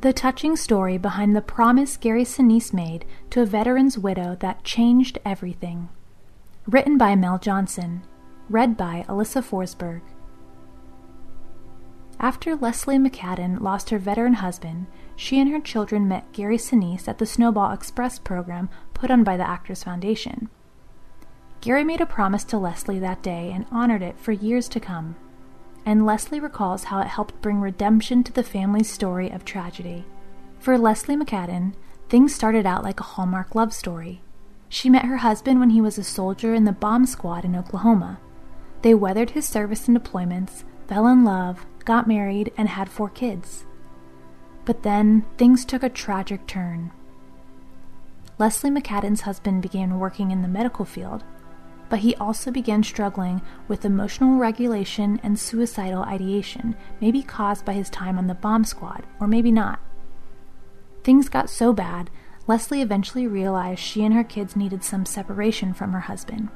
The touching story behind the promise Gary Sinise made to a veteran's widow that changed everything. Written by Mel Johnson. Read by Alyssa Forsberg. After Leslie McCaddon lost her veteran husband, she and her children met Gary Sinise at the Snowball Express program put on by the Actors Foundation. Gary made a promise to Leslie that day and honored it for years to come and Leslie recalls how it helped bring redemption to the family's story of tragedy. For Leslie McCaddon, things started out like a Hallmark love story. She met her husband when he was a soldier in the bomb squad in Oklahoma. They weathered his service and deployments, fell in love, got married, and had four kids. But then things took a tragic turn. Leslie McCaddon's husband began working in the medical field but he also began struggling with emotional regulation and suicidal ideation, maybe caused by his time on the bomb squad, or maybe not. Things got so bad, Leslie eventually realized she and her kids needed some separation from her husband.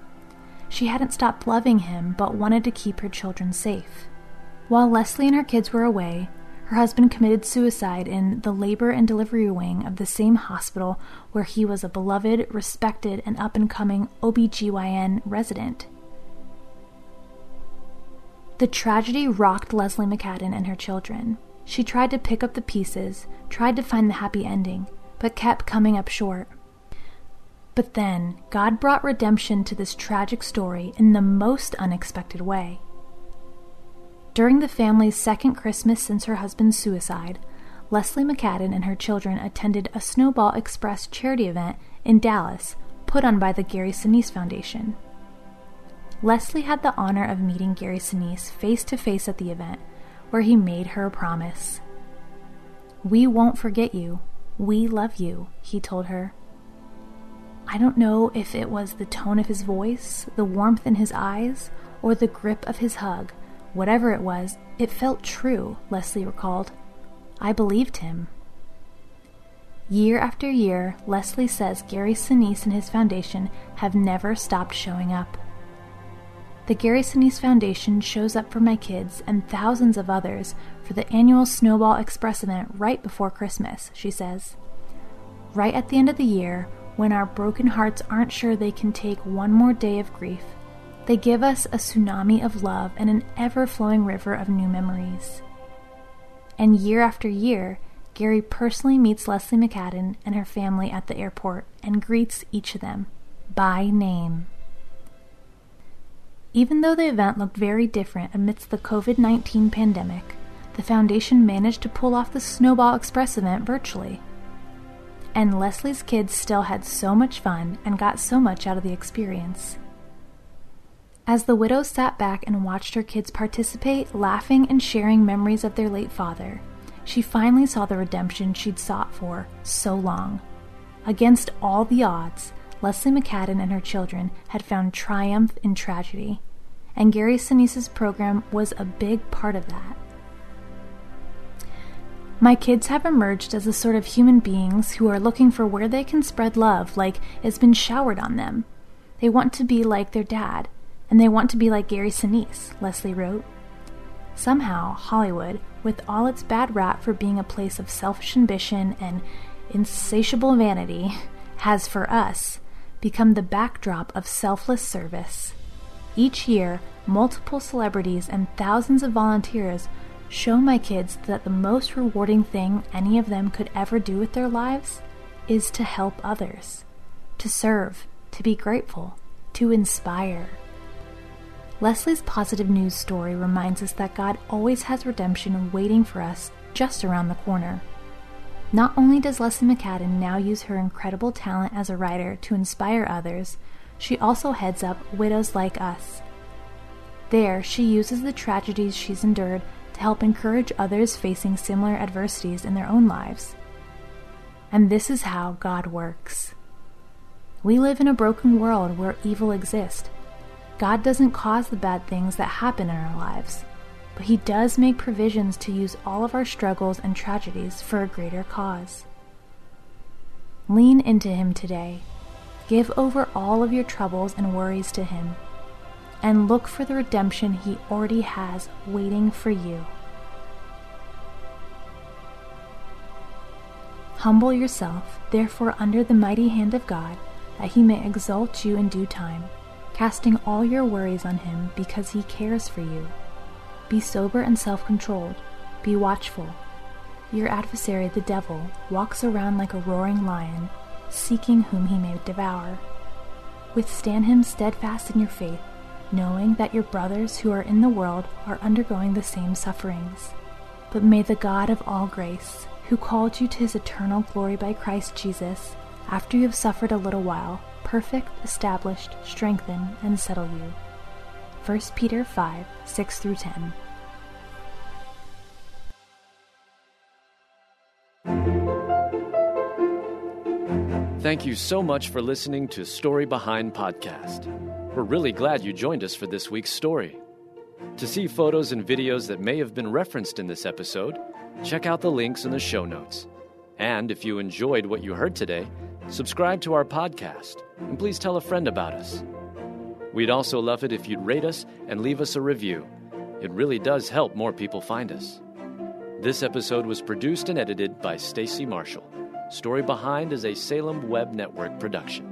She hadn't stopped loving him, but wanted to keep her children safe. While Leslie and her kids were away, her husband committed suicide in the labor and delivery wing of the same hospital where he was a beloved, respected, and up and coming OBGYN resident. The tragedy rocked Leslie McCaddon and her children. She tried to pick up the pieces, tried to find the happy ending, but kept coming up short. But then, God brought redemption to this tragic story in the most unexpected way. During the family's second Christmas since her husband's suicide, Leslie McCaddon and her children attended a Snowball Express charity event in Dallas put on by the Gary Sinise Foundation. Leslie had the honor of meeting Gary Sinise face to face at the event, where he made her a promise. We won't forget you. We love you, he told her. I don't know if it was the tone of his voice, the warmth in his eyes, or the grip of his hug Whatever it was, it felt true, Leslie recalled. I believed him. Year after year, Leslie says Gary Sinise and his foundation have never stopped showing up. The Gary Sinise Foundation shows up for my kids and thousands of others for the annual Snowball Express event right before Christmas, she says. Right at the end of the year, when our broken hearts aren't sure they can take one more day of grief, they give us a tsunami of love and an ever flowing river of new memories. And year after year, Gary personally meets Leslie McCaddon and her family at the airport and greets each of them by name. Even though the event looked very different amidst the COVID 19 pandemic, the Foundation managed to pull off the Snowball Express event virtually. And Leslie's kids still had so much fun and got so much out of the experience. As the widow sat back and watched her kids participate, laughing and sharing memories of their late father, she finally saw the redemption she'd sought for so long. Against all the odds, Leslie McCaddon and her children had found triumph in tragedy, and Gary Sinise's program was a big part of that. My kids have emerged as a sort of human beings who are looking for where they can spread love like it's been showered on them. They want to be like their dad, and they want to be like Gary Sinise, Leslie wrote. Somehow, Hollywood, with all its bad rap for being a place of selfish ambition and insatiable vanity, has for us become the backdrop of selfless service. Each year, multiple celebrities and thousands of volunteers show my kids that the most rewarding thing any of them could ever do with their lives is to help others, to serve, to be grateful, to inspire. Leslie's positive news story reminds us that God always has redemption waiting for us just around the corner. Not only does Leslie McCaddon now use her incredible talent as a writer to inspire others, she also heads up Widows Like Us. There, she uses the tragedies she's endured to help encourage others facing similar adversities in their own lives. And this is how God works. We live in a broken world where evil exists. God doesn't cause the bad things that happen in our lives, but He does make provisions to use all of our struggles and tragedies for a greater cause. Lean into Him today. Give over all of your troubles and worries to Him, and look for the redemption He already has waiting for you. Humble yourself, therefore, under the mighty hand of God that he may exalt you in due time, casting all your worries on him because he cares for you. Be sober and self controlled, be watchful. Your adversary, the devil, walks around like a roaring lion, seeking whom he may devour. Withstand him steadfast in your faith, knowing that your brothers who are in the world are undergoing the same sufferings. But may the God of all grace, who called you to his eternal glory by Christ Jesus, after you have suffered a little while, perfect, established, strengthen, and settle you. 1 Peter 5 6 through 10. Thank you so much for listening to Story Behind Podcast. We're really glad you joined us for this week's story. To see photos and videos that may have been referenced in this episode, check out the links in the show notes. And if you enjoyed what you heard today, subscribe to our podcast, and please tell a friend about us. We'd also love it if you'd rate us and leave us a review. It really does help more people find us. This episode was produced and edited by Stacy Marshall. Story Behind is a Salem Web Network production.